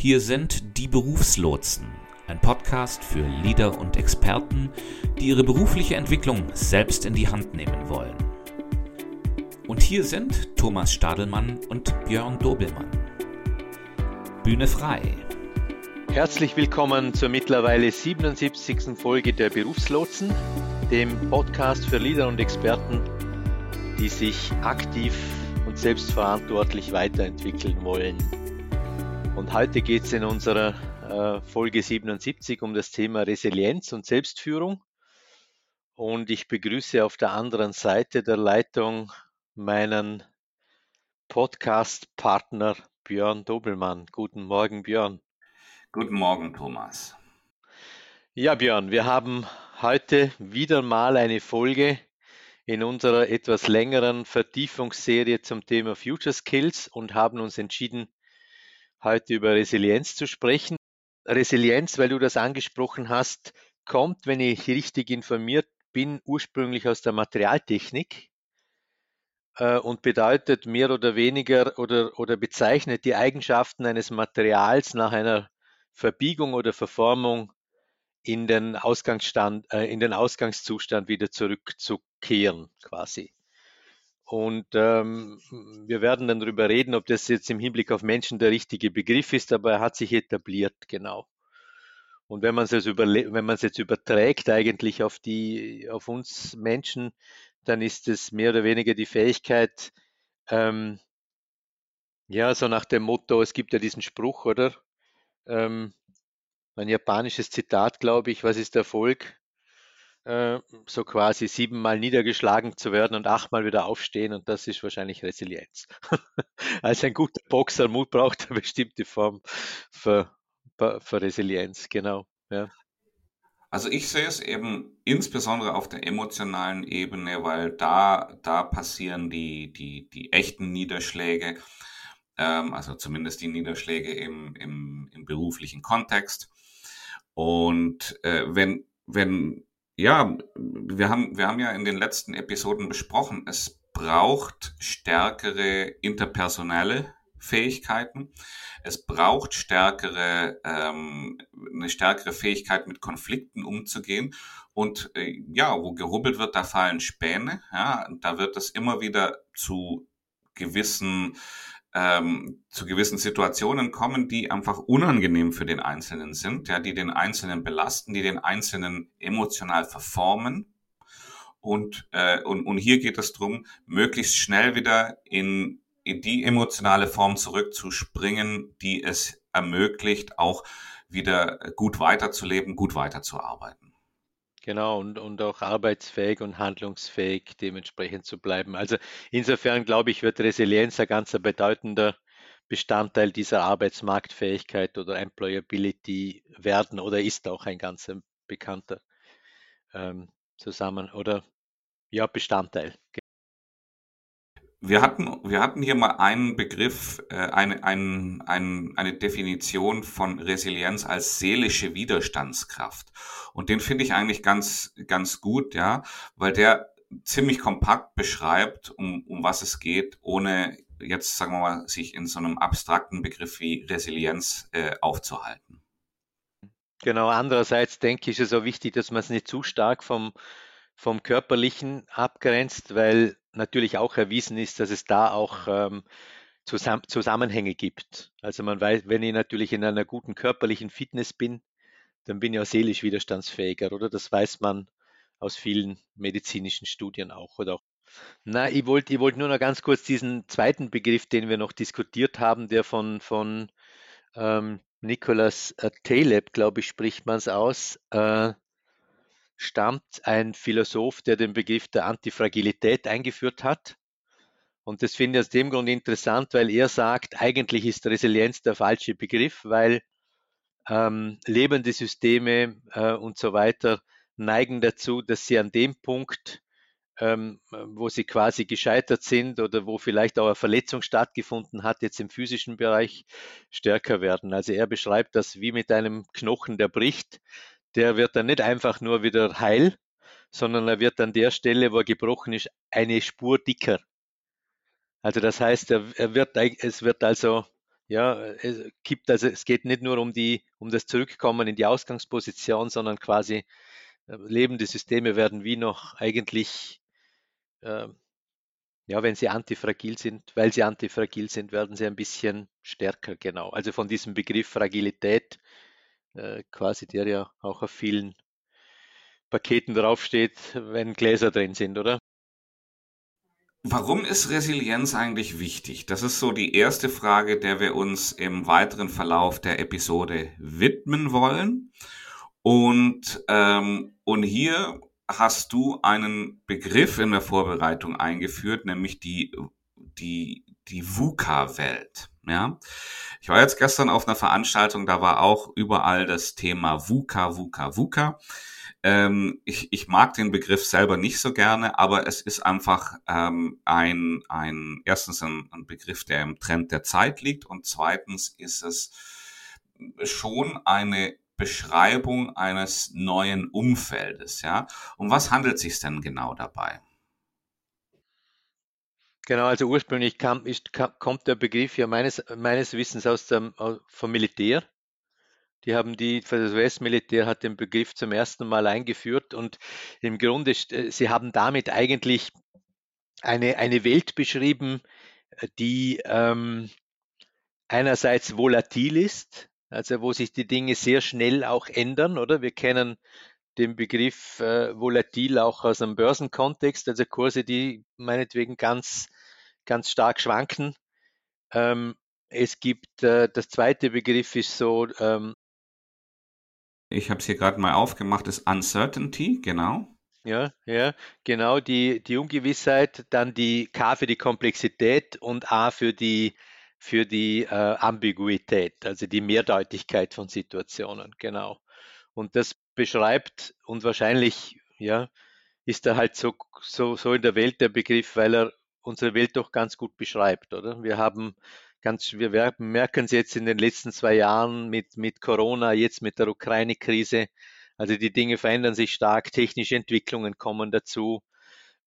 Hier sind die Berufslotsen, ein Podcast für Leader und Experten, die ihre berufliche Entwicklung selbst in die Hand nehmen wollen. Und hier sind Thomas Stadelmann und Björn Dobelmann. Bühne frei. Herzlich willkommen zur mittlerweile 77. Folge der Berufslotsen, dem Podcast für Leader und Experten, die sich aktiv und selbstverantwortlich weiterentwickeln wollen. Und heute geht es in unserer äh, Folge 77 um das Thema Resilienz und Selbstführung. Und ich begrüße auf der anderen Seite der Leitung meinen Podcast-Partner Björn Dobelmann. Guten Morgen, Björn. Guten Morgen, Thomas. Ja, Björn, wir haben heute wieder mal eine Folge in unserer etwas längeren Vertiefungsserie zum Thema Future Skills und haben uns entschieden, heute über Resilienz zu sprechen. Resilienz, weil du das angesprochen hast, kommt, wenn ich richtig informiert bin, ursprünglich aus der Materialtechnik äh, und bedeutet mehr oder weniger oder, oder bezeichnet die Eigenschaften eines Materials nach einer Verbiegung oder Verformung in den Ausgangsstand, äh, in den Ausgangszustand wieder zurückzukehren, quasi. Und ähm, wir werden dann darüber reden, ob das jetzt im Hinblick auf Menschen der richtige Begriff ist, aber er hat sich etabliert, genau. Und wenn man es jetzt, wenn man es jetzt überträgt eigentlich auf die, auf uns Menschen, dann ist es mehr oder weniger die Fähigkeit, ähm, ja, so nach dem Motto, es gibt ja diesen Spruch, oder? Ähm, ein japanisches Zitat, glaube ich, was ist Erfolg? Äh, so quasi siebenmal niedergeschlagen zu werden und achtmal wieder aufstehen und das ist wahrscheinlich Resilienz. also ein guter Boxer Mut braucht eine bestimmte Form für, für Resilienz, genau. Ja. Also ich sehe es eben insbesondere auf der emotionalen Ebene, weil da, da passieren die, die, die echten Niederschläge, ähm, also zumindest die Niederschläge im, im, im beruflichen Kontext. Und äh, wenn, wenn ja, wir haben, wir haben ja in den letzten Episoden besprochen, es braucht stärkere interpersonelle Fähigkeiten. Es braucht stärkere, ähm, eine stärkere Fähigkeit, mit Konflikten umzugehen. Und äh, ja, wo gerubbelt wird, da fallen Späne. Ja, da wird es immer wieder zu gewissen ähm, zu gewissen Situationen kommen, die einfach unangenehm für den Einzelnen sind, ja, die den Einzelnen belasten, die den Einzelnen emotional verformen. Und, äh, und, und hier geht es darum, möglichst schnell wieder in, in die emotionale Form zurückzuspringen, die es ermöglicht, auch wieder gut weiterzuleben, gut weiterzuarbeiten. Genau, und, und auch arbeitsfähig und handlungsfähig dementsprechend zu bleiben. Also insofern glaube ich, wird Resilienz ein ganz bedeutender Bestandteil dieser Arbeitsmarktfähigkeit oder Employability werden oder ist auch ein ganz bekannter ähm, Zusammen oder ja, Bestandteil. Wir hatten, wir hatten hier mal einen Begriff, äh, eine, ein, ein, eine Definition von Resilienz als seelische Widerstandskraft. Und den finde ich eigentlich ganz, ganz gut, ja, weil der ziemlich kompakt beschreibt, um, um was es geht, ohne jetzt, sagen wir mal, sich in so einem abstrakten Begriff wie Resilienz äh, aufzuhalten. Genau, andererseits denke ich, ist es auch wichtig, dass man es nicht zu stark vom, vom Körperlichen abgrenzt, weil natürlich auch erwiesen ist, dass es da auch ähm, Zusammenhänge gibt. Also man weiß, wenn ich natürlich in einer guten körperlichen Fitness bin, dann bin ich auch seelisch widerstandsfähiger, oder? Das weiß man aus vielen medizinischen Studien auch, oder auch. Na, ich wollte ich wollt nur noch ganz kurz diesen zweiten Begriff, den wir noch diskutiert haben, der von, von ähm, Nicolas äh, Taleb, glaube ich, spricht man es aus, äh, stammt ein Philosoph, der den Begriff der Antifragilität eingeführt hat. Und das finde ich aus dem Grund interessant, weil er sagt, eigentlich ist Resilienz der falsche Begriff, weil ähm, lebende Systeme äh, und so weiter neigen dazu, dass sie an dem Punkt, ähm, wo sie quasi gescheitert sind oder wo vielleicht auch eine Verletzung stattgefunden hat, jetzt im physischen Bereich stärker werden. Also er beschreibt das wie mit einem Knochen, der bricht der wird dann nicht einfach nur wieder heil, sondern er wird an der Stelle, wo er gebrochen ist, eine Spur dicker. Also das heißt, er, wird, es wird also ja, es gibt also es geht nicht nur um die um das Zurückkommen in die Ausgangsposition, sondern quasi äh, lebende Systeme werden wie noch eigentlich äh, ja, wenn sie antifragil sind, weil sie antifragil sind, werden sie ein bisschen stärker, genau. Also von diesem Begriff Fragilität, äh, quasi der ja auch auf vielen Paketen draufsteht, wenn Gläser drin sind, oder? Warum ist Resilienz eigentlich wichtig? Das ist so die erste Frage, der wir uns im weiteren Verlauf der Episode widmen wollen. Und, ähm, und hier hast du einen Begriff in der Vorbereitung eingeführt, nämlich die, die, die VUCA-Welt. Ja, ich war jetzt gestern auf einer Veranstaltung, da war auch überall das Thema VUCA, VUCA, VUCA. Ähm, ich, ich mag den Begriff selber nicht so gerne, aber es ist einfach ähm, ein, ein, erstens ein, ein Begriff, der im Trend der Zeit liegt und zweitens ist es schon eine Beschreibung eines neuen Umfeldes. Ja? Um was handelt es sich denn genau dabei? Genau, also ursprünglich kam, ist, kam, kommt der Begriff ja meines, meines Wissens aus dem, vom Militär. Die haben die, das US-Militär hat den Begriff zum ersten Mal eingeführt und im Grunde, äh, sie haben damit eigentlich eine, eine Welt beschrieben, die ähm, einerseits volatil ist, also wo sich die Dinge sehr schnell auch ändern, oder? Wir kennen den Begriff äh, volatil auch aus einem Börsenkontext, also Kurse, die meinetwegen ganz, ganz stark schwanken. Ähm, es gibt, äh, das zweite Begriff ist so. Ähm, ich habe es hier gerade mal aufgemacht, ist Uncertainty, genau. Ja, ja, genau, die, die Ungewissheit, dann die K für die Komplexität und A für die für die äh, Ambiguität, also die Mehrdeutigkeit von Situationen, genau. Und das beschreibt und wahrscheinlich, ja, ist er halt so, so, so in der Welt der Begriff, weil er unsere Welt doch ganz gut beschreibt, oder? Wir haben ganz, wir merken es jetzt in den letzten zwei Jahren mit, mit Corona, jetzt mit der Ukraine-Krise. Also die Dinge verändern sich stark, technische Entwicklungen kommen dazu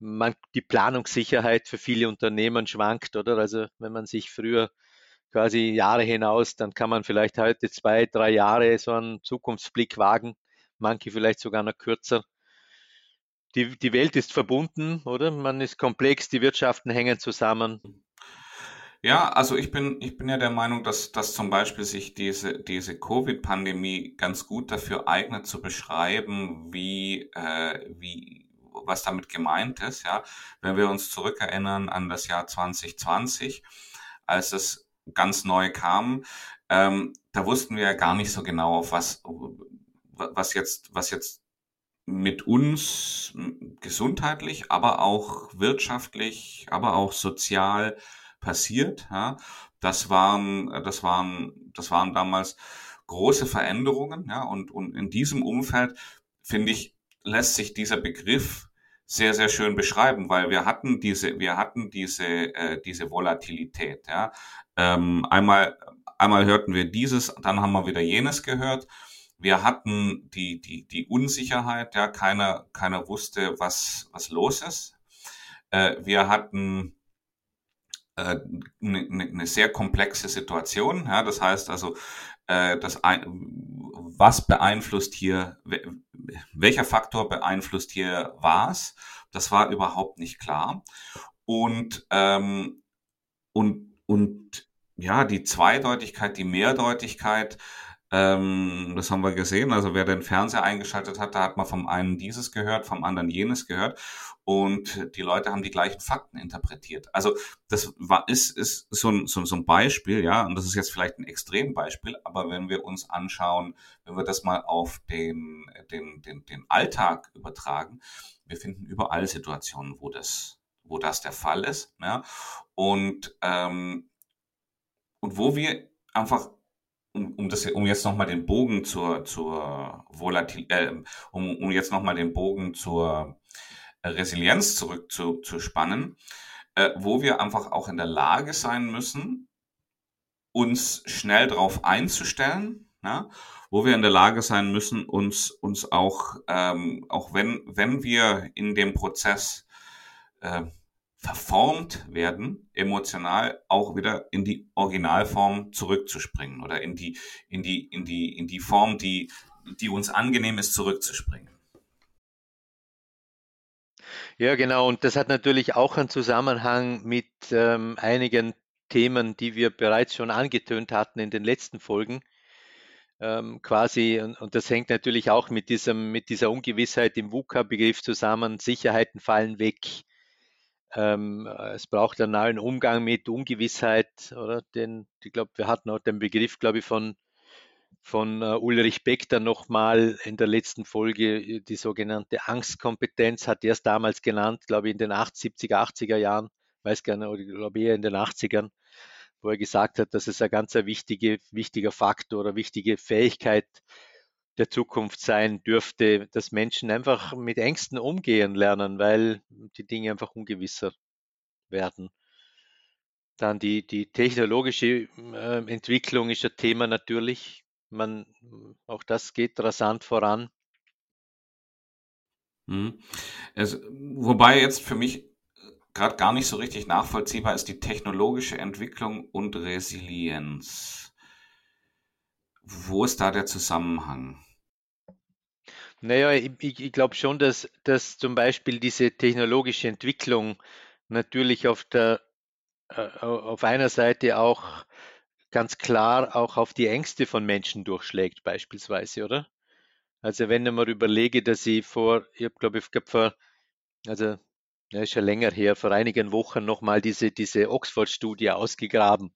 man, die Planungssicherheit für viele Unternehmen schwankt, oder? Also wenn man sich früher quasi Jahre hinaus, dann kann man vielleicht heute zwei, drei Jahre so einen Zukunftsblick wagen, manche vielleicht sogar noch kürzer. Die, die Welt ist verbunden, oder? Man ist komplex, die Wirtschaften hängen zusammen. Ja, also ich bin, ich bin ja der Meinung, dass, dass zum Beispiel sich diese, diese Covid-Pandemie ganz gut dafür eignet zu beschreiben, wie, äh, wie, was damit gemeint ist, ja. Wenn wir uns zurückerinnern an das Jahr 2020, als es ganz neu kam, ähm, da wussten wir ja gar nicht so genau, auf was, was jetzt, was jetzt mit uns gesundheitlich, aber auch wirtschaftlich, aber auch sozial passiert. Ja. Das waren, das waren, das waren damals große Veränderungen, ja, und, und in diesem Umfeld, finde ich, lässt sich dieser Begriff sehr, sehr schön beschreiben, weil wir hatten diese, wir hatten diese, äh, diese Volatilität, ja. Ähm, einmal, einmal hörten wir dieses, dann haben wir wieder jenes gehört. Wir hatten die, die, die Unsicherheit, ja, keiner, keiner wusste, was, was los ist. Äh, wir hatten eine, äh, eine ne sehr komplexe Situation. Ja, das heißt also, äh, das ein, was beeinflusst hier, welcher Faktor beeinflusst hier was? Das war überhaupt nicht klar. Und, ähm, und, und ja, die Zweideutigkeit, die Mehrdeutigkeit, ähm, das haben wir gesehen. Also wer den Fernseher eingeschaltet hat, da hat man vom einen dieses gehört, vom anderen jenes gehört. Und die Leute haben die gleichen Fakten interpretiert. Also das war, ist, ist so, ein, so, so ein Beispiel, ja, und das ist jetzt vielleicht ein Extrembeispiel, aber wenn wir uns anschauen, wenn wir das mal auf den, den, den, den Alltag übertragen, wir finden überall Situationen, wo das, wo das der Fall ist. Ja? Und, ähm, und wo wir einfach um, um, das, um jetzt nochmal den Bogen zur, zur Volatil, äh, um, um jetzt nochmal den Bogen zur Resilienz zurückzuspannen, äh, wo wir einfach auch in der Lage sein müssen, uns schnell darauf einzustellen, ja, wo wir in der Lage sein müssen, uns, uns auch, ähm, auch wenn, wenn wir in dem Prozess äh, verformt werden, emotional auch wieder in die Originalform zurückzuspringen oder in die, in die, in die, in die Form, die, die uns angenehm ist, zurückzuspringen. Ja, genau. Und das hat natürlich auch einen Zusammenhang mit ähm, einigen Themen, die wir bereits schon angetönt hatten in den letzten Folgen. Ähm, quasi, und, und, das hängt natürlich auch mit, diesem, mit dieser Ungewissheit im VUCA-Begriff zusammen. Sicherheiten fallen weg. Ähm, es braucht einen neuen Umgang mit Ungewissheit, oder? Den, ich glaube, wir hatten auch den Begriff, glaube ich, von von äh, Ulrich Beck dann nochmal in der letzten Folge äh, die sogenannte Angstkompetenz, hat er es damals genannt, glaube ich, in den 70er, 80er Jahren, weiß gar nicht, oder glaube eher in den 80ern, wo er gesagt hat, dass es ein ganz wichtige, wichtiger Faktor oder wichtige Fähigkeit der Zukunft sein dürfte, dass Menschen einfach mit Ängsten umgehen lernen, weil die Dinge einfach ungewisser werden. Dann die, die technologische äh, Entwicklung ist ein Thema natürlich. Man, auch das geht rasant voran. Hm. Es, wobei jetzt für mich gerade gar nicht so richtig nachvollziehbar ist die technologische Entwicklung und Resilienz. Wo ist da der Zusammenhang? Naja, ich, ich glaube schon, dass, dass zum Beispiel diese technologische Entwicklung natürlich auf der äh, auf einer Seite auch ganz klar auch auf die Ängste von Menschen durchschlägt, beispielsweise, oder? Also wenn ich mal überlege, dass ich vor, ich habe glaube ich, glaub vor, also ja, ist schon länger her, vor einigen Wochen nochmal diese, diese Oxford-Studie ausgegraben,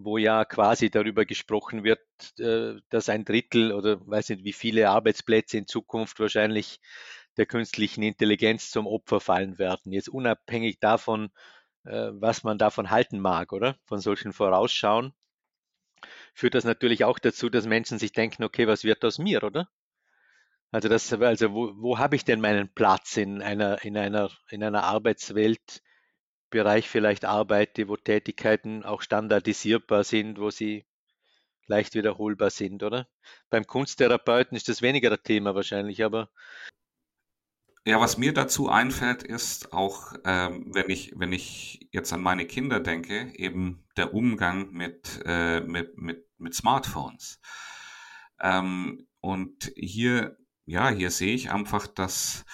wo ja quasi darüber gesprochen wird, äh, dass ein Drittel oder weiß nicht wie viele Arbeitsplätze in Zukunft wahrscheinlich der künstlichen Intelligenz zum Opfer fallen werden. Jetzt unabhängig davon, äh, was man davon halten mag, oder? Von solchen Vorausschauen führt das natürlich auch dazu, dass Menschen sich denken, okay, was wird aus mir, oder? Also das, also wo, wo habe ich denn meinen Platz in einer, in einer, in einer Arbeitswelt, Bereich vielleicht arbeite, wo Tätigkeiten auch standardisierbar sind, wo sie leicht wiederholbar sind, oder? Beim Kunsttherapeuten ist das weniger ein Thema wahrscheinlich, aber ja, was mir dazu einfällt, ist auch, ähm, wenn ich, wenn ich jetzt an meine Kinder denke, eben der Umgang mit, äh, mit, mit, mit Smartphones. Ähm, und hier, ja, hier sehe ich einfach, dass,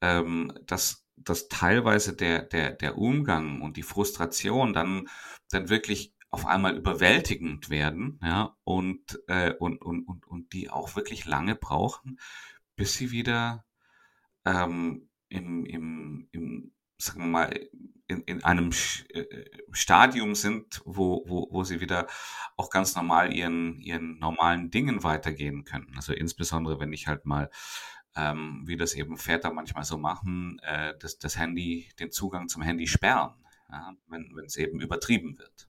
ähm, dass, dass teilweise der, der, der Umgang und die Frustration dann, dann wirklich auf einmal überwältigend werden, ja, und, äh, und, und, und, und die auch wirklich lange brauchen, bis sie wieder ähm, im, im, im, sagen wir mal, in, in einem äh, Stadium sind, wo, wo, wo sie wieder auch ganz normal ihren, ihren normalen Dingen weitergehen können. Also insbesondere, wenn ich halt mal, ähm, wie das eben Väter manchmal so machen, äh, das, das Handy, den Zugang zum Handy sperren, ja, wenn es eben übertrieben wird.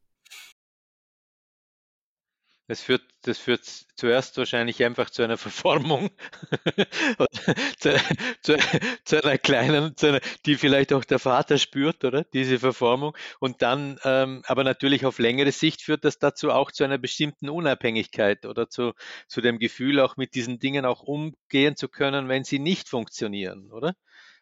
Das führt, das führt zuerst wahrscheinlich einfach zu einer Verformung, zu, zu, zu, einer kleinen, zu einer, die vielleicht auch der Vater spürt, oder? Diese Verformung. Und dann, ähm, aber natürlich auf längere Sicht führt das dazu auch zu einer bestimmten Unabhängigkeit oder zu, zu dem Gefühl, auch mit diesen Dingen auch umgehen zu können, wenn sie nicht funktionieren, oder?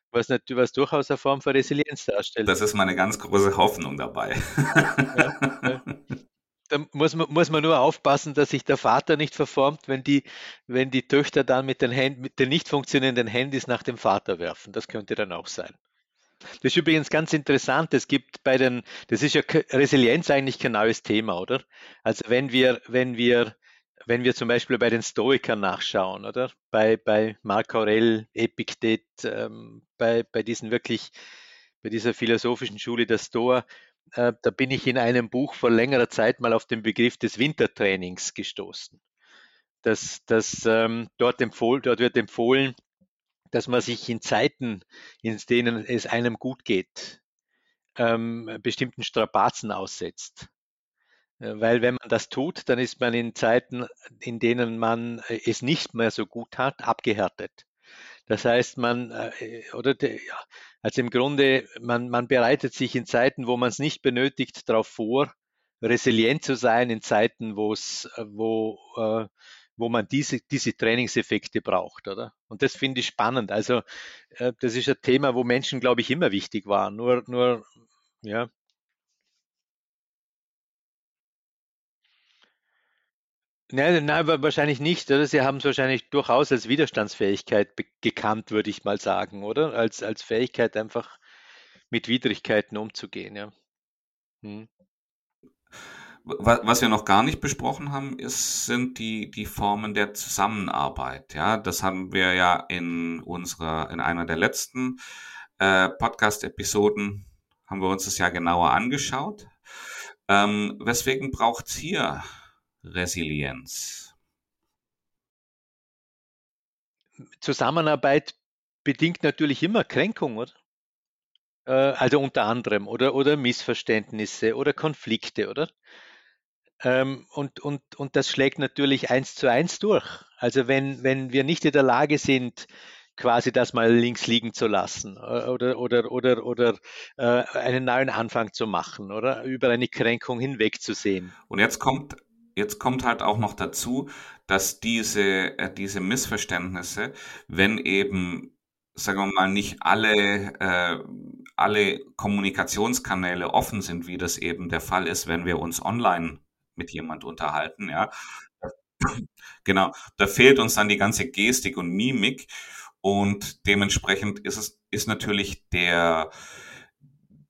Was, natürlich, was durchaus eine Form von Resilienz darstellt. Das ist meine ganz große Hoffnung dabei. Ja, ja da muss man, muss man nur aufpassen, dass sich der Vater nicht verformt, wenn die, wenn die Töchter dann mit den, Händen, mit den nicht funktionierenden Handys nach dem Vater werfen. Das könnte dann auch sein. Das ist übrigens ganz interessant. Es gibt bei den, das ist ja Resilienz eigentlich kein neues Thema, oder? Also wenn wir, wenn wir, wenn wir zum Beispiel bei den Stoikern nachschauen, oder? Bei, bei Marc Aurel, Epiktet, ähm, bei, bei diesen wirklich, bei dieser philosophischen Schule der Stoa, da bin ich in einem Buch vor längerer Zeit mal auf den Begriff des Wintertrainings gestoßen. Das, das, ähm, dort, empfohlen, dort wird empfohlen, dass man sich in Zeiten, in denen es einem gut geht, ähm, bestimmten Strapazen aussetzt. Äh, weil wenn man das tut, dann ist man in Zeiten, in denen man äh, es nicht mehr so gut hat, abgehärtet. Das heißt, man, äh, oder, also im Grunde, man, man bereitet sich in Zeiten, wo man es nicht benötigt, darauf vor, resilient zu sein in Zeiten, wo es, äh, wo, äh, wo man diese, diese Trainingseffekte braucht, oder? Und das finde ich spannend. Also, äh, das ist ein Thema, wo Menschen, glaube ich, immer wichtig waren. Nur, nur Ja. Nein, nein, wahrscheinlich nicht, oder? Sie haben es wahrscheinlich durchaus als Widerstandsfähigkeit gekannt, würde ich mal sagen, oder? Als, als Fähigkeit einfach mit Widrigkeiten umzugehen, ja. Hm. Was wir noch gar nicht besprochen haben, ist, sind die, die Formen der Zusammenarbeit. Ja, das haben wir ja in unserer, in einer der letzten äh, Podcast-Episoden haben wir uns das ja genauer angeschaut. Ähm, weswegen braucht es hier Resilienz? Zusammenarbeit bedingt natürlich immer Kränkung, oder? Äh, also unter anderem, oder, oder Missverständnisse oder Konflikte, oder? Ähm, und, und, und das schlägt natürlich eins zu eins durch. Also wenn, wenn wir nicht in der Lage sind, quasi das mal links liegen zu lassen äh, oder, oder, oder, oder äh, einen neuen Anfang zu machen oder über eine Kränkung hinwegzusehen. Und jetzt kommt, jetzt kommt halt auch noch dazu, dass diese, äh, diese Missverständnisse, wenn eben sagen wir mal, nicht alle, äh, alle Kommunikationskanäle offen sind, wie das eben der Fall ist, wenn wir uns online mit jemand unterhalten, ja. Genau, da fehlt uns dann die ganze Gestik und Mimik und dementsprechend ist es, ist natürlich der,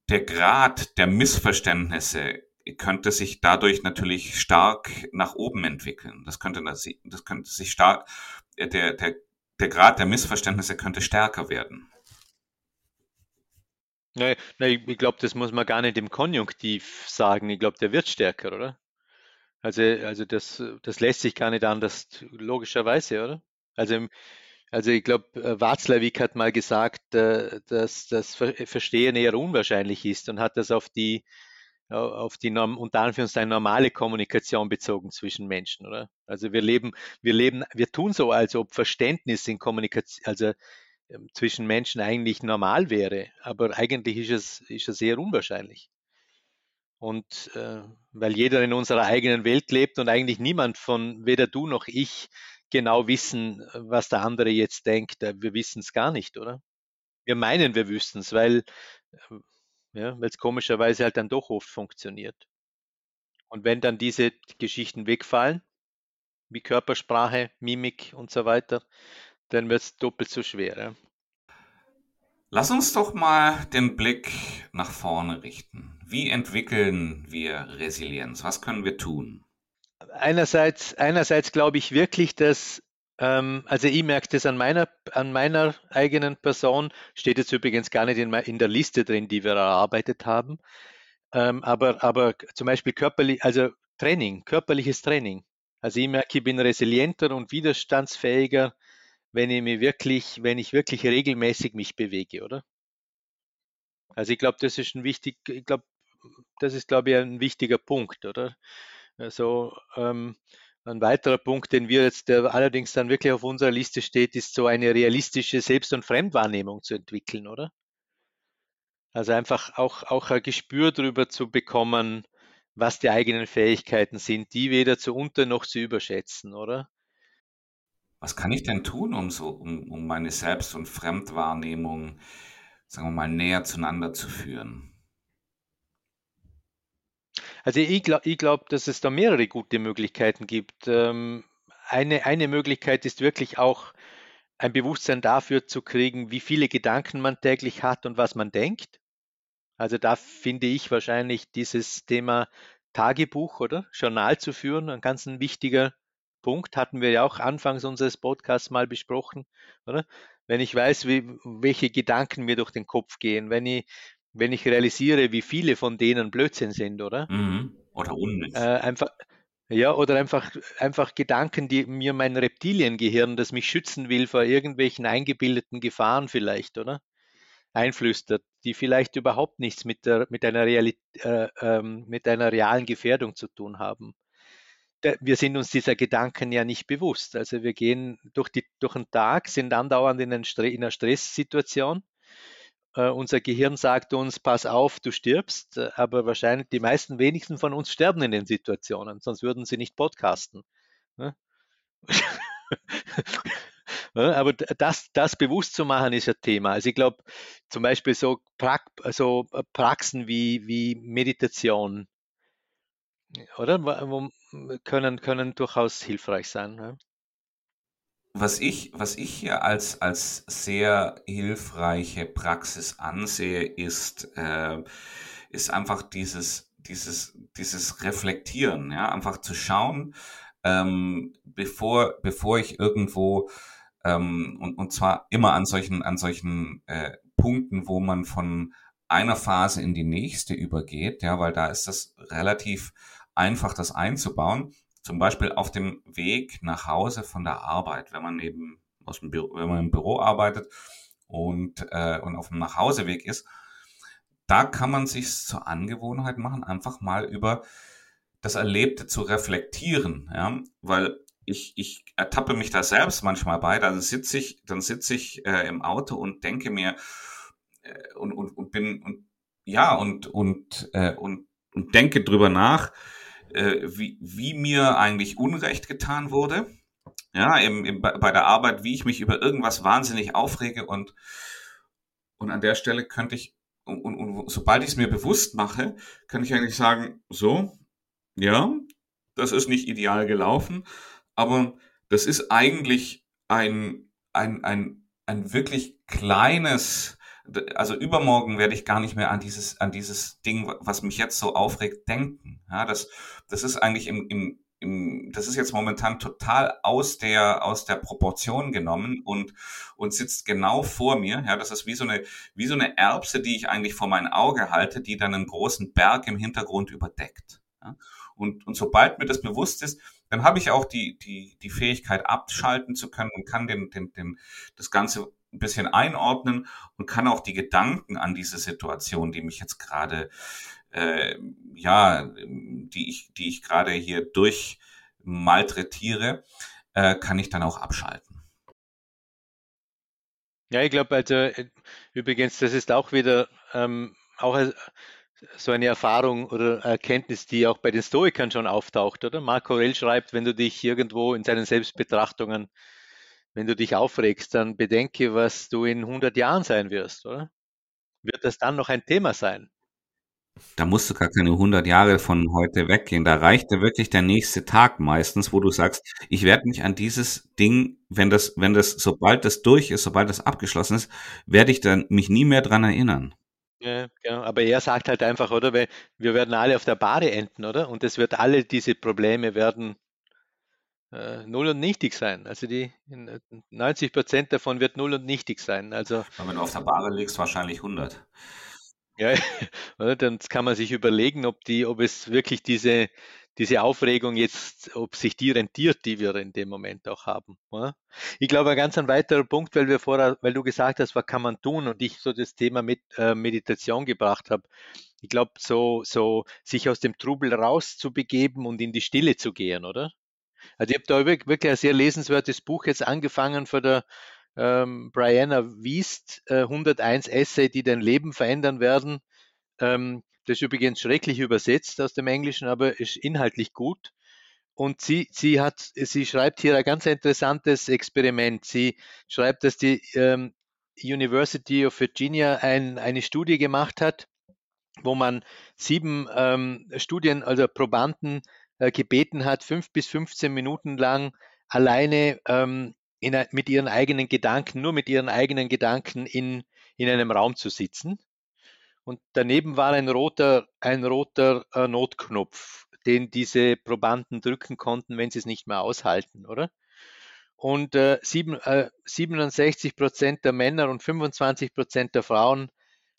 der Grad der Missverständnisse könnte sich dadurch natürlich stark nach oben entwickeln. Das könnte, das könnte sich stark, der, der, der Grad der Missverständnisse könnte stärker werden. Nee, nee, ich glaube, das muss man gar nicht im Konjunktiv sagen. Ich glaube, der wird stärker, oder? Also, also das, das lässt sich gar nicht anders, logischerweise, oder? Also also ich glaube, äh, Watzlawick hat mal gesagt, äh, dass das Verstehen eher unwahrscheinlich ist und hat das auf die, auf die unter Anführungszeichen normale Kommunikation bezogen zwischen Menschen, oder? Also wir leben, wir leben, wir tun so, als ob Verständnis in Kommunikation, also ähm, zwischen Menschen eigentlich normal wäre, aber eigentlich ist es, ist es sehr unwahrscheinlich. Und äh, weil jeder in unserer eigenen Welt lebt und eigentlich niemand von weder du noch ich genau wissen, was der andere jetzt denkt. Äh, wir wissen es gar nicht, oder? Wir meinen, wir wüssten es, weil ja, es komischerweise halt dann doch oft funktioniert. Und wenn dann diese Geschichten wegfallen, wie Körpersprache, Mimik und so weiter, dann wird es doppelt so schwer. Ja. Lass uns doch mal den Blick nach vorne richten. Wie entwickeln wir Resilienz? Was können wir tun? einerseits, einerseits glaube ich wirklich, dass, also ich merke das an meiner, an meiner eigenen Person, steht jetzt übrigens gar nicht in, in der Liste drin, die wir erarbeitet haben, ähm, aber, aber zum Beispiel körperlich, also Training, körperliches Training. Also ich merke, ich bin resilienter und widerstandsfähiger, wenn ich mir wirklich, wenn ich wirklich regelmäßig mich bewege, oder? Also ich glaube, das ist ein wichtig, ich glaube, das ist, glaube ich, ein wichtiger Punkt, oder? Also ähm, ein weiterer Punkt, den wir jetzt, der allerdings dann wirklich auf unserer Liste steht, ist so eine realistische Selbst- und Fremdwahrnehmung zu entwickeln, oder? Also einfach auch, auch ein Gespür darüber zu bekommen, was die eigenen Fähigkeiten sind, die weder zu unter noch zu überschätzen, oder? Was kann ich denn tun, um so, um, um meine Selbst- und Fremdwahrnehmung, sagen wir mal, näher zueinander zu führen? Also ich glaube, glaub, dass es da mehrere gute Möglichkeiten gibt. Ähm, eine, eine Möglichkeit ist wirklich auch ein Bewusstsein dafür zu kriegen, wie viele Gedanken man täglich hat und was man denkt. Also da finde ich wahrscheinlich dieses Thema Tagebuch oder Journal zu führen ein ganz ein wichtiger Punkt. Hatten wir ja auch anfangs unseres Podcasts mal besprochen, oder? Wenn ich weiß, wie, welche Gedanken mir durch den Kopf gehen, wenn ich wenn ich realisiere, wie viele von denen Blödsinn sind, oder? Mhm. Oder unnütz. Äh, einfach, ja, oder einfach, einfach Gedanken, die mir mein Reptiliengehirn, das mich schützen will vor irgendwelchen eingebildeten Gefahren vielleicht, oder? Einflüstert, die vielleicht überhaupt nichts mit, der, mit, einer, Reali äh, ähm, mit einer realen Gefährdung zu tun haben. Wir sind uns dieser Gedanken ja nicht bewusst. Also wir gehen durch, die, durch den Tag, sind andauernd in, in einer Stresssituation unser Gehirn sagt uns, pass auf, du stirbst, äh, aber wahrscheinlich die meisten wenigsten von uns sterben in den Situationen, sonst würden sie nicht podcasten. Ne? Aber das, das bewusst zu machen, ist ein Thema. Also ich glaube, zum Beispiel so, pra so Praxen wie, wie Meditation, oder? Können, können durchaus hilfreich sein. Ja? Was ich, was ich hier als, als sehr hilfreiche Praxis ansehe, ist, äh, ist einfach dieses, dieses, dieses Reflektieren, ja, einfach zu schauen, ähm, bevor, bevor ich irgendwo, ähm, und, und zwar immer an solchen, an solchen äh, Punkten, wo man von einer Phase in die nächste übergeht, ja, weil da ist das relativ einfach, das einzubauen. Zum Beispiel auf dem Weg nach Hause von der Arbeit, wenn man eben aus dem Büro, wenn man im Büro arbeitet und, äh, und auf dem Nachhauseweg ist, da kann man sich zur Angewohnheit machen, einfach mal über das Erlebte zu reflektieren, ja, weil ich, ich ertappe mich da selbst manchmal bei, dann sitze ich, dann sitze ich äh, im Auto und denke mir äh, und, und, und bin und ja und und äh, und, und denke drüber nach, äh, wie, wie mir eigentlich Unrecht getan wurde. Ja, im, im, bei der Arbeit, wie ich mich über irgendwas wahnsinnig aufrege und, und an der Stelle könnte ich, und, und, und sobald ich es mir bewusst mache, kann ich eigentlich sagen, so, ja, das ist nicht ideal gelaufen, aber das ist eigentlich ein, ein, ein, ein wirklich kleines, also übermorgen werde ich gar nicht mehr an dieses, an dieses Ding, was mich jetzt so aufregt, denken. Ja, das, das ist eigentlich im, im, im, das ist jetzt momentan total aus der, aus der Proportion genommen und, und sitzt genau vor mir. Ja, das ist wie so eine, wie so eine Erbse, die ich eigentlich vor mein Auge halte, die dann einen großen Berg im Hintergrund überdeckt. Ja, und, und sobald mir das bewusst ist, dann habe ich auch die, die, die Fähigkeit abschalten zu können und kann den, den, den, das Ganze ein bisschen einordnen und kann auch die Gedanken an diese Situation, die mich jetzt gerade, äh, ja, die ich, die ich gerade hier durch malträtiere, äh, kann ich dann auch abschalten. Ja, ich glaube, also äh, übrigens, das ist auch wieder ähm, auch so eine Erfahrung oder Erkenntnis, die auch bei den Stoikern schon auftaucht, oder? Marco Aurel schreibt, wenn du dich irgendwo in seinen Selbstbetrachtungen wenn du dich aufregst, dann bedenke, was du in 100 Jahren sein wirst, oder? Wird das dann noch ein Thema sein? Da musst du gar keine 100 Jahre von heute weggehen. Da reicht ja wirklich der nächste Tag meistens, wo du sagst, ich werde mich an dieses Ding, wenn das, wenn das, sobald das durch ist, sobald das abgeschlossen ist, werde ich dann mich nie mehr dran erinnern. Ja, genau. Aber er sagt halt einfach, oder? Weil wir werden alle auf der Bade enden, oder? Und es wird alle diese Probleme werden äh, null und nichtig sein. Also die 90 Prozent davon wird null und nichtig sein. Also, Aber wenn du auf der Bahre legst, wahrscheinlich 100. Ja, dann kann man sich überlegen, ob die, ob es wirklich diese, diese Aufregung jetzt, ob sich die rentiert, die wir in dem Moment auch haben. Ich glaube, ein ganz ein weiterer Punkt, weil wir vorher, weil du gesagt hast, was kann man tun und ich so das Thema mit äh, Meditation gebracht habe. Ich glaube, so, so sich aus dem Trubel rauszubegeben und in die Stille zu gehen, oder? Also ich habe da wirklich ein sehr lesenswertes Buch jetzt angefangen von der ähm, Brianna Wiest, äh, 101 Essay, die dein Leben verändern werden. Ähm, das ist übrigens schrecklich übersetzt aus dem Englischen, aber ist inhaltlich gut. Und sie, sie hat, sie schreibt hier ein ganz interessantes Experiment. Sie schreibt, dass die ähm, University of Virginia ein, eine Studie gemacht hat, wo man sieben ähm, Studien, also Probanden äh, gebeten hat, fünf bis 15 Minuten lang alleine ähm, in, mit ihren eigenen Gedanken, nur mit ihren eigenen Gedanken in, in einem Raum zu sitzen. Und daneben war ein roter, ein roter äh, Notknopf, den diese Probanden drücken konnten, wenn sie es nicht mehr aushalten, oder? Und äh, sieben, äh, 67 Prozent der Männer und 25 Prozent der Frauen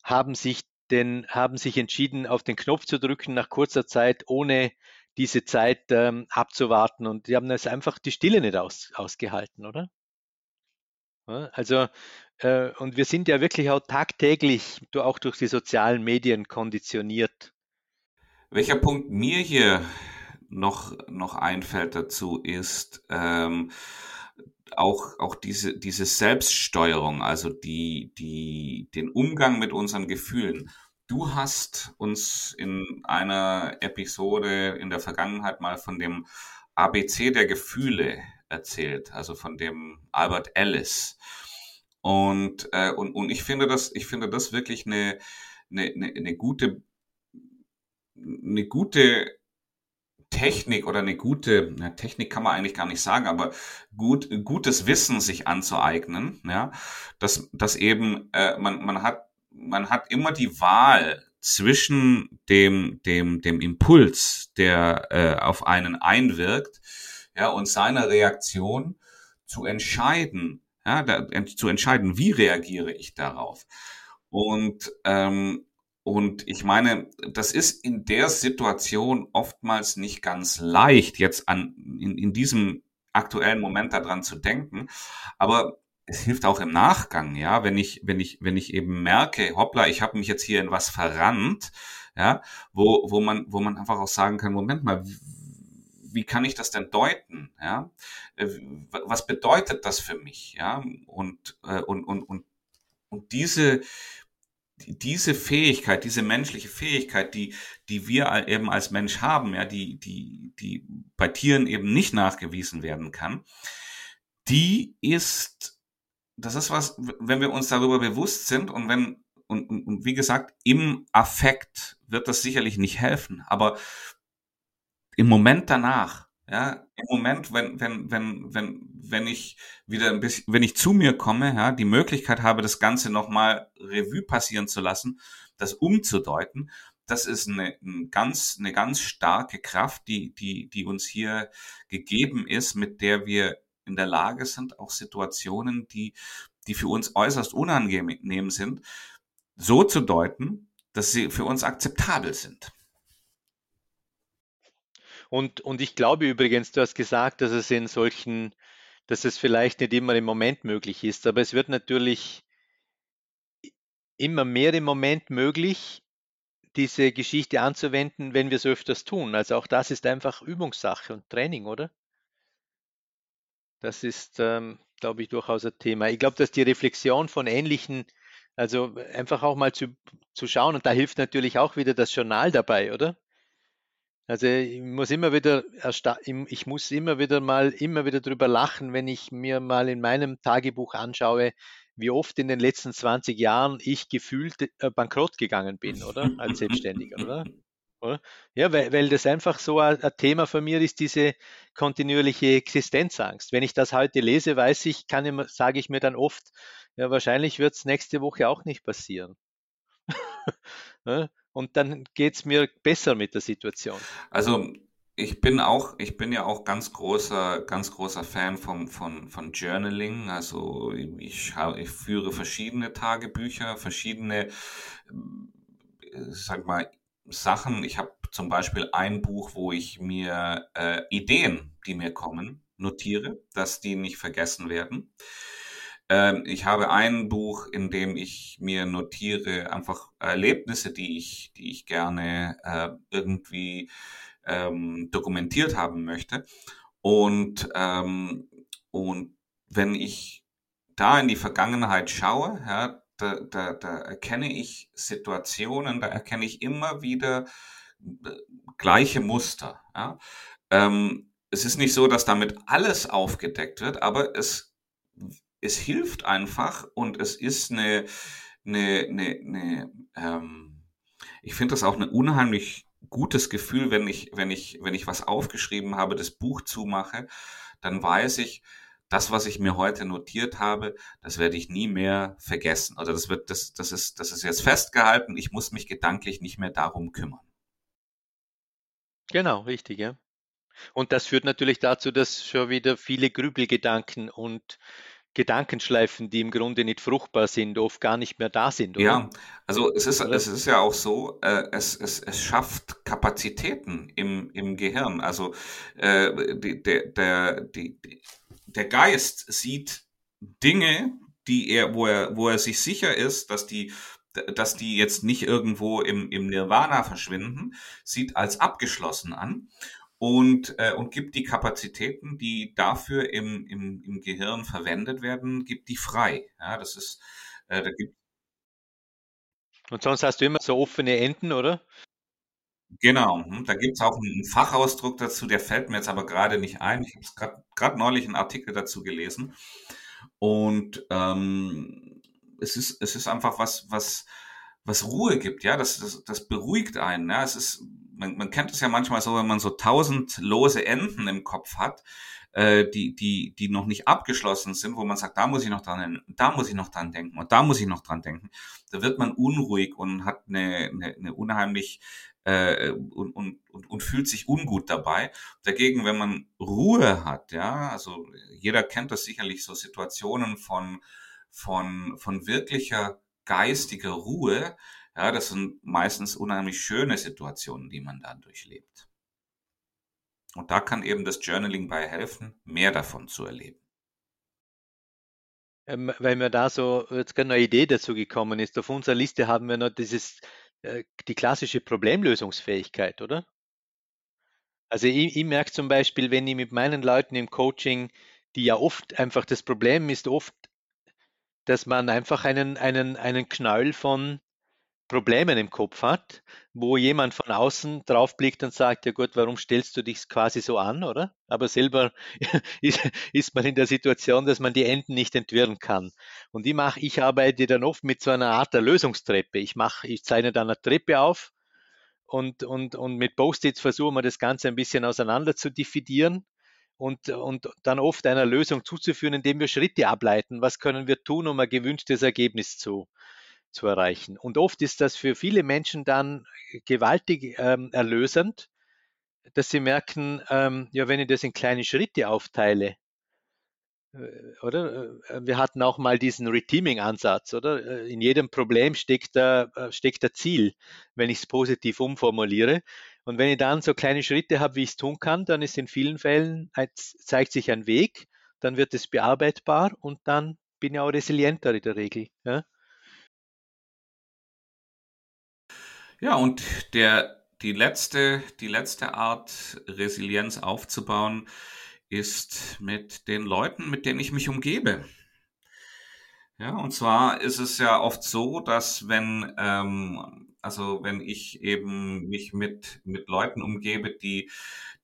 haben sich, den, haben sich entschieden, auf den Knopf zu drücken nach kurzer Zeit, ohne diese Zeit ähm, abzuwarten. Und die haben das einfach die Stille nicht aus, ausgehalten, oder? Ja, also, äh, und wir sind ja wirklich auch tagtäglich auch durch die sozialen Medien konditioniert. Welcher Punkt mir hier noch, noch einfällt dazu ist, ähm, auch, auch diese, diese Selbststeuerung, also die, die, den Umgang mit unseren Gefühlen. Du hast uns in einer Episode in der Vergangenheit mal von dem ABC der Gefühle erzählt, also von dem Albert Ellis. Und, äh, und, und ich finde das, ich finde das wirklich eine, eine, eine, eine gute, eine gute Technik oder eine gute ja, Technik kann man eigentlich gar nicht sagen, aber gut, gutes Wissen sich anzueignen, ja, dass, dass eben äh, man, man hat man hat immer die Wahl zwischen dem dem dem Impuls, der äh, auf einen einwirkt, ja, und seiner Reaktion zu entscheiden, ja, da, zu entscheiden, wie reagiere ich darauf. Und ähm, und ich meine, das ist in der Situation oftmals nicht ganz leicht, jetzt an, in, in diesem aktuellen Moment daran zu denken. Aber es hilft auch im Nachgang, ja, wenn ich, wenn ich, wenn ich eben merke, hoppla, ich habe mich jetzt hier in was verrannt, ja, wo, wo man, wo man einfach auch sagen kann, Moment mal, wie kann ich das denn deuten, ja? Äh, was bedeutet das für mich, ja? Und, äh, und, und, und, und diese, diese Fähigkeit, diese menschliche Fähigkeit, die, die wir eben als Mensch haben, ja, die, die, die bei Tieren eben nicht nachgewiesen werden kann, die ist, das ist was, wenn wir uns darüber bewusst sind und wenn, und, und, und wie gesagt, im Affekt wird das sicherlich nicht helfen, aber im Moment danach, ja, im Moment, wenn, wenn, wenn, wenn, wenn ich wieder ein bisschen, wenn ich zu mir komme, ja, die Möglichkeit habe, das Ganze nochmal Revue passieren zu lassen, das umzudeuten, das ist eine, eine ganz, eine ganz starke Kraft, die, die, die uns hier gegeben ist, mit der wir in der Lage sind, auch Situationen, die, die für uns äußerst unangenehm sind, so zu deuten, dass sie für uns akzeptabel sind. Und, und ich glaube übrigens, du hast gesagt, dass es in solchen, dass es vielleicht nicht immer im Moment möglich ist, aber es wird natürlich immer mehr im Moment möglich, diese Geschichte anzuwenden, wenn wir es öfters tun. Also auch das ist einfach Übungssache und Training, oder? Das ist, ähm, glaube ich, durchaus ein Thema. Ich glaube, dass die Reflexion von ähnlichen, also einfach auch mal zu, zu schauen, und da hilft natürlich auch wieder das Journal dabei, oder? Also ich muss immer wieder ich muss immer wieder mal immer wieder drüber lachen, wenn ich mir mal in meinem Tagebuch anschaue, wie oft in den letzten 20 Jahren ich gefühlt äh, bankrott gegangen bin, oder? Als Selbstständiger, oder? Ja, weil, weil das einfach so ein, Thema von mir ist, diese kontinuierliche Existenzangst. Wenn ich das heute lese, weiß ich, kann ich, sage ich mir dann oft, ja, wahrscheinlich wird es nächste Woche auch nicht passieren. und dann geht es mir besser mit der Situation. Also ich bin auch, ich bin ja auch ganz großer, ganz großer Fan vom, von, von Journaling. Also ich, ich führe verschiedene Tagebücher, verschiedene, sag mal, Sachen. Ich habe zum Beispiel ein Buch, wo ich mir äh, Ideen, die mir kommen, notiere, dass die nicht vergessen werden. Ähm, ich habe ein Buch, in dem ich mir notiere einfach Erlebnisse, die ich, die ich gerne äh, irgendwie ähm, dokumentiert haben möchte. Und, ähm, und wenn ich da in die Vergangenheit schaue, ja, da, da, da erkenne ich Situationen, da erkenne ich immer wieder äh, gleiche Muster. Ja. Ähm, es ist nicht so, dass damit alles aufgedeckt wird, aber es es hilft einfach und es ist eine, eine, eine, eine ähm, ich finde das auch ein unheimlich gutes Gefühl, wenn ich, wenn ich, wenn ich was aufgeschrieben habe, das Buch zumache, dann weiß ich, das, was ich mir heute notiert habe, das werde ich nie mehr vergessen. Oder das wird, das, das ist, das ist jetzt festgehalten. Ich muss mich gedanklich nicht mehr darum kümmern. Genau, richtig, ja. Und das führt natürlich dazu, dass schon wieder viele Grübelgedanken und Gedankenschleifen, die im Grunde nicht fruchtbar sind, oft gar nicht mehr da sind. Oder? Ja, also es ist, es ist ja auch so, äh, es, es, es schafft Kapazitäten im, im Gehirn. Also äh, die, der, der, die, der Geist sieht Dinge, die er, wo er, wo er sich sicher ist, dass die dass die jetzt nicht irgendwo im, im Nirvana verschwinden, sieht als abgeschlossen an und, äh, und gibt die Kapazitäten, die dafür im, im, im Gehirn verwendet werden, gibt die frei. Ja, das ist, äh, da gibt und sonst hast du immer so offene Enden, oder? Genau, hm, da gibt es auch einen Fachausdruck dazu, der fällt mir jetzt aber gerade nicht ein. Ich habe gerade neulich einen Artikel dazu gelesen. Und ähm, es, ist, es ist einfach was, was, was Ruhe gibt, ja, das, das, das beruhigt einen. Ja? Es ist, man, man kennt es ja manchmal so, wenn man so tausend lose Enden im Kopf hat, äh, die, die, die noch nicht abgeschlossen sind, wo man sagt, da muss ich noch dran, da muss ich noch dran denken und da muss ich noch dran denken. Da wird man unruhig und hat eine, eine, eine unheimlich äh, und, und, und, und fühlt sich ungut dabei. Dagegen, wenn man Ruhe hat, ja, also jeder kennt das sicherlich so Situationen von, von, von wirklicher geistiger Ruhe, ja, das sind meistens unheimlich schöne Situationen, die man da durchlebt. Und da kann eben das Journaling bei helfen, mehr davon zu erleben. Ähm, weil mir da so jetzt gerade eine Idee dazu gekommen ist. Auf unserer Liste haben wir noch dieses, die klassische Problemlösungsfähigkeit, oder? Also ich, ich merke zum Beispiel, wenn ich mit meinen Leuten im Coaching, die ja oft einfach das Problem ist, oft, dass man einfach einen, einen, einen Knall von Problemen im Kopf hat, wo jemand von außen draufblickt und sagt, ja gut, warum stellst du dich quasi so an, oder? Aber selber ist, ist man in der Situation, dass man die Enden nicht entwirren kann. Und ich mache, ich arbeite dann oft mit so einer Art der Lösungstreppe. Ich mache, ich zeichne dann eine Treppe auf und, und, und mit Post-its versuchen wir das Ganze ein bisschen auseinander zu dividieren und, und dann oft einer Lösung zuzuführen, indem wir Schritte ableiten. Was können wir tun, um ein gewünschtes Ergebnis zu, zu erreichen? Und oft ist das für viele Menschen dann gewaltig ähm, erlösend, dass sie merken, ähm, ja, wenn ich das in kleine Schritte aufteile, äh, oder? Äh, wir hatten auch mal diesen Reteaming-Ansatz, oder? Äh, in jedem Problem steckt da, steckt ein Ziel, wenn ich es positiv umformuliere. Und wenn ich dann so kleine Schritte habe, wie ich es tun kann, dann ist in vielen Fällen, zeigt sich ein Weg, dann wird es bearbeitbar und dann bin ich auch resilienter in der Regel. Ja, ja und der, die, letzte, die letzte Art, Resilienz aufzubauen, ist mit den Leuten, mit denen ich mich umgebe. Ja, und zwar ist es ja oft so, dass wenn, ähm, also wenn ich eben mich mit, mit Leuten umgebe, die,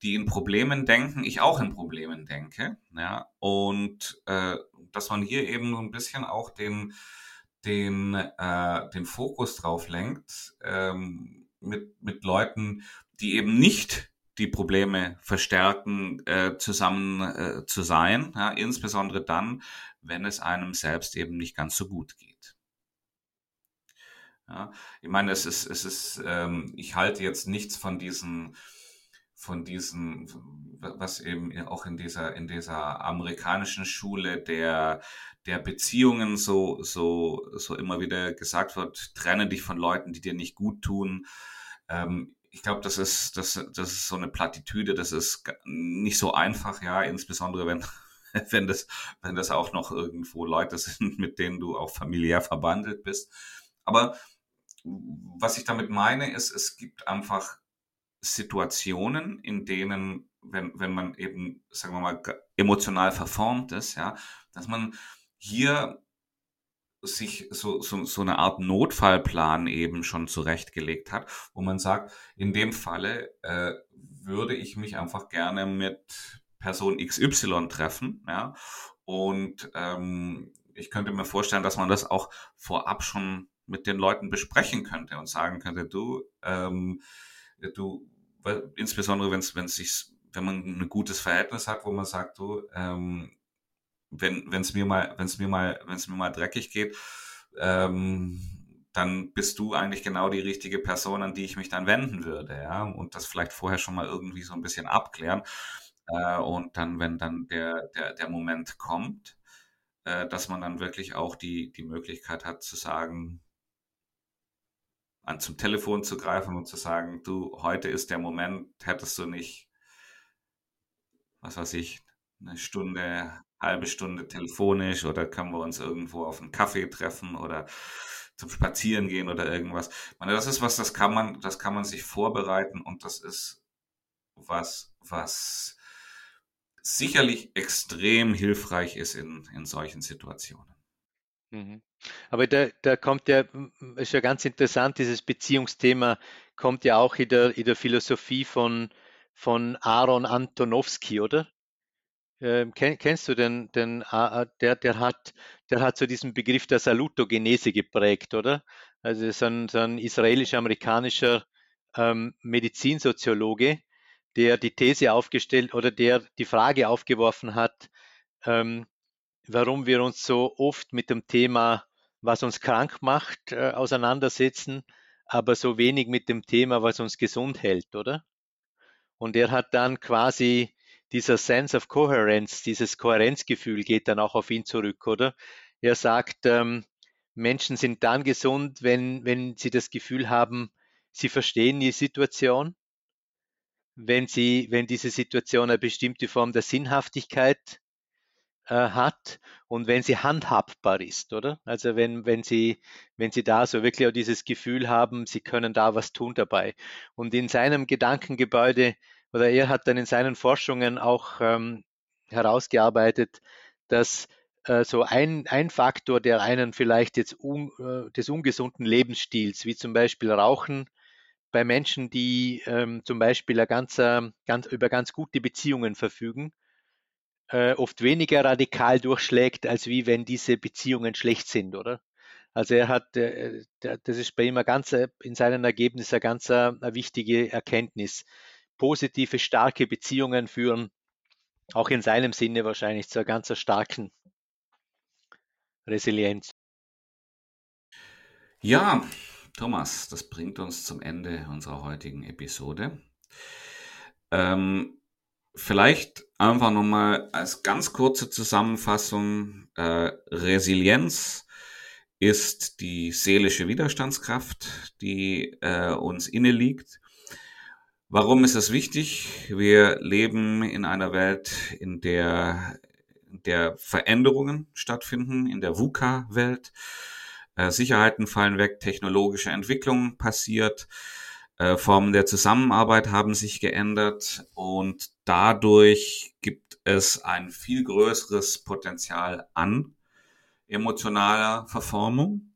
die in Problemen denken, ich auch in Problemen denke, ja, und äh, dass man hier eben so ein bisschen auch den, den, äh, den Fokus drauf lenkt, ähm, mit, mit Leuten, die eben nicht die Probleme verstärken, äh, zusammen äh, zu sein, ja, insbesondere dann, wenn es einem selbst eben nicht ganz so gut geht. Ja, ich meine, es ist, es ist, ähm, ich halte jetzt nichts von diesen, von diesen, was eben auch in dieser, in dieser amerikanischen Schule der, der Beziehungen so, so, so immer wieder gesagt wird, trenne dich von Leuten, die dir nicht gut tun. Ähm, ich glaube, das ist, das, das ist so eine Plattitüde, das ist nicht so einfach, ja, insbesondere wenn, wenn das, wenn das auch noch irgendwo Leute sind, mit denen du auch familiär verbandelt bist. Aber was ich damit meine, ist, es gibt einfach Situationen, in denen, wenn, wenn man eben, sagen wir mal, emotional verformt ist, ja, dass man hier sich so, so, so eine Art Notfallplan eben schon zurechtgelegt hat, wo man sagt, in dem Falle äh, würde ich mich einfach gerne mit Person XY treffen, ja, und ähm, ich könnte mir vorstellen, dass man das auch vorab schon mit den Leuten besprechen könnte und sagen könnte, du, ähm, du, weil, insbesondere wenn es, wenn es sich, wenn man ein gutes Verhältnis hat, wo man sagt, du, ähm, wenn es mir mal, wenn es mir mal, wenn es mir mal dreckig geht, ähm, dann bist du eigentlich genau die richtige Person, an die ich mich dann wenden würde, ja, und das vielleicht vorher schon mal irgendwie so ein bisschen abklären. Äh, und dann, wenn dann der, der, der Moment kommt, äh, dass man dann wirklich auch die, die Möglichkeit hat zu sagen, an zum Telefon zu greifen und zu sagen, du, heute ist der Moment, hättest du nicht, was weiß ich, eine Stunde halbe Stunde telefonisch oder können wir uns irgendwo auf einen Kaffee treffen oder zum Spazieren gehen oder irgendwas. Meine, das ist was, das kann man, das kann man sich vorbereiten und das ist was, was sicherlich extrem hilfreich ist in, in solchen Situationen. Mhm. Aber da, da kommt ja, ist ja ganz interessant, dieses Beziehungsthema kommt ja auch in der, in der Philosophie von, von Aaron Antonowski, oder? Ähm, kenn, kennst du den, den der, der hat, der hat so diesen Begriff der Salutogenese geprägt, oder? Also so ein, so ein israelisch-amerikanischer ähm, Medizinsoziologe, der die These aufgestellt oder der die Frage aufgeworfen hat, ähm, warum wir uns so oft mit dem Thema, was uns krank macht, äh, auseinandersetzen, aber so wenig mit dem Thema, was uns gesund hält, oder? Und er hat dann quasi dieser Sense of Coherence, dieses Kohärenzgefühl geht dann auch auf ihn zurück, oder? Er sagt, ähm, Menschen sind dann gesund, wenn, wenn sie das Gefühl haben, sie verstehen die Situation, wenn sie, wenn diese Situation eine bestimmte Form der Sinnhaftigkeit hat und wenn sie handhabbar ist, oder? Also wenn, wenn sie, wenn sie da so wirklich auch dieses Gefühl haben, sie können da was tun dabei. Und in seinem Gedankengebäude, oder er hat dann in seinen Forschungen auch ähm, herausgearbeitet, dass äh, so ein, ein Faktor, der einen vielleicht jetzt un, äh, des ungesunden Lebensstils, wie zum Beispiel Rauchen, bei Menschen, die ähm, zum Beispiel ganz, ganz, über ganz gute Beziehungen verfügen, äh, oft weniger radikal durchschlägt, als wie wenn diese Beziehungen schlecht sind, oder? Also er hat, äh, das ist bei ihm ein ganz, in seinen Ergebnissen eine ganz wichtige Erkenntnis. Positive, starke Beziehungen führen auch in seinem Sinne wahrscheinlich zu einer ganz starken Resilienz. Ja, Thomas, das bringt uns zum Ende unserer heutigen Episode. Ähm, vielleicht einfach nochmal als ganz kurze Zusammenfassung. Äh, Resilienz ist die seelische Widerstandskraft, die äh, uns inne liegt. Warum ist das wichtig? Wir leben in einer Welt, in der der Veränderungen stattfinden in der VUCA-Welt. Äh, Sicherheiten fallen weg, technologische Entwicklung passiert, Formen der Zusammenarbeit haben sich geändert und dadurch gibt es ein viel größeres Potenzial an emotionaler Verformung.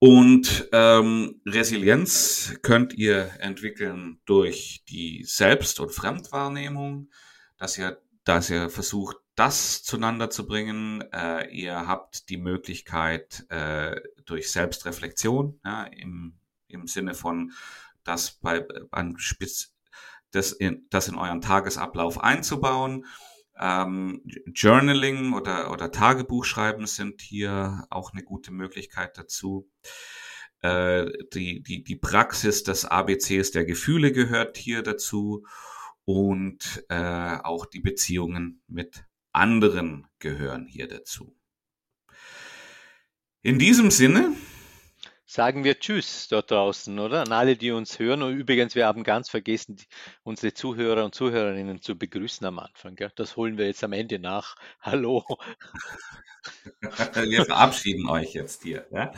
Und ähm, Resilienz könnt ihr entwickeln durch die Selbst- und Fremdwahrnehmung, dass ihr, dass ihr versucht, das zueinander zu bringen. Äh, ihr habt die Möglichkeit äh, durch Selbstreflexion ja, im, im Sinne von das bei an Spitz das in, das in euren Tagesablauf einzubauen. Ähm, Journaling oder, oder Tagebuchschreiben sind hier auch eine gute Möglichkeit dazu. Äh, die, die, die Praxis des ABCs der Gefühle gehört hier dazu und äh, auch die Beziehungen mit anderen gehören hier dazu. In diesem Sinne sagen wir Tschüss dort draußen, oder? An alle, die uns hören. Und übrigens, wir haben ganz vergessen, unsere Zuhörer und Zuhörerinnen zu begrüßen am Anfang. Gell? Das holen wir jetzt am Ende nach. Hallo. wir verabschieden euch jetzt hier. Ja?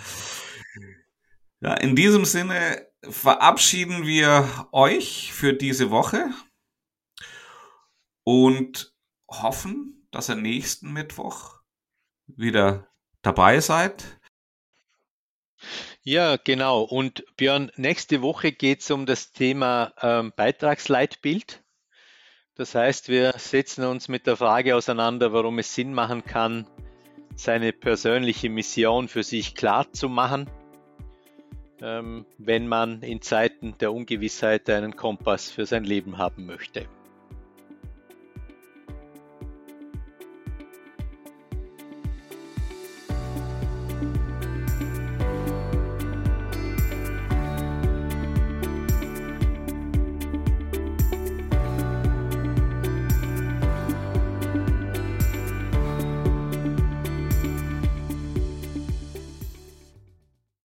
ja, in diesem Sinne verabschieden wir euch für diese Woche und hoffen, dass ihr nächsten Mittwoch wieder dabei seid. Ja, genau. Und Björn, nächste Woche geht es um das Thema ähm, Beitragsleitbild. Das heißt, wir setzen uns mit der Frage auseinander, warum es Sinn machen kann, seine persönliche Mission für sich klar zu machen, ähm, wenn man in Zeiten der Ungewissheit einen Kompass für sein Leben haben möchte.